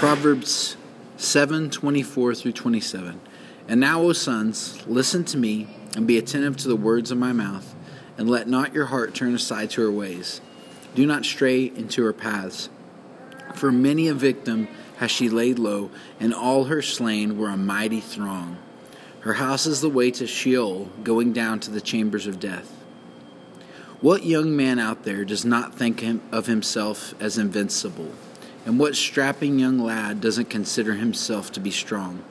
Proverbs 7 24 through 27. And now, O sons, listen to me and be attentive to the words of my mouth, and let not your heart turn aside to her ways. Do not stray into her paths. For many a victim has she laid low, and all her slain were a mighty throng. Her house is the way to Sheol, going down to the chambers of death. What young man out there does not think of himself as invincible? And what strapping young lad doesn't consider himself to be strong?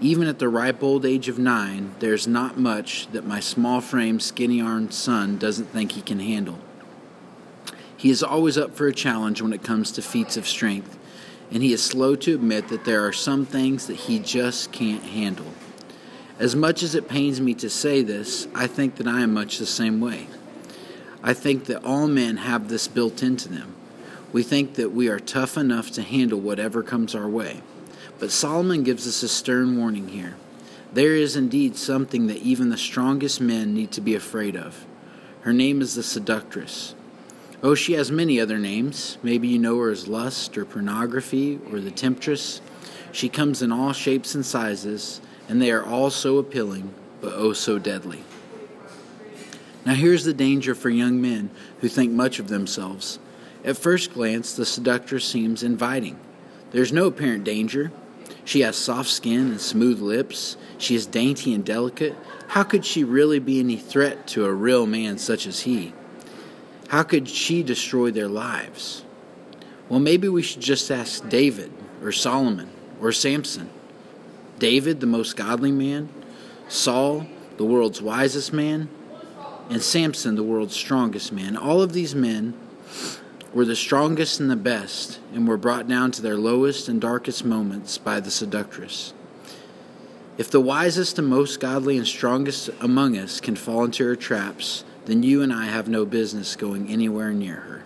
Even at the ripe old age of nine, there's not much that my small framed, skinny armed son doesn't think he can handle. He is always up for a challenge when it comes to feats of strength, and he is slow to admit that there are some things that he just can't handle. As much as it pains me to say this, I think that I am much the same way. I think that all men have this built into them. We think that we are tough enough to handle whatever comes our way. But Solomon gives us a stern warning here. There is indeed something that even the strongest men need to be afraid of. Her name is the seductress. Oh, she has many other names. Maybe you know her as lust or pornography or the temptress. She comes in all shapes and sizes, and they are all so appealing, but oh so deadly. Now, here's the danger for young men who think much of themselves. At first glance, the seductress seems inviting. There's no apparent danger. She has soft skin and smooth lips. She is dainty and delicate. How could she really be any threat to a real man such as he? How could she destroy their lives? Well, maybe we should just ask David or Solomon or Samson. David, the most godly man, Saul, the world's wisest man, and Samson, the world's strongest man. All of these men were the strongest and the best, and were brought down to their lowest and darkest moments by the seductress. If the wisest and most godly and strongest among us can fall into her traps, then you and I have no business going anywhere near her.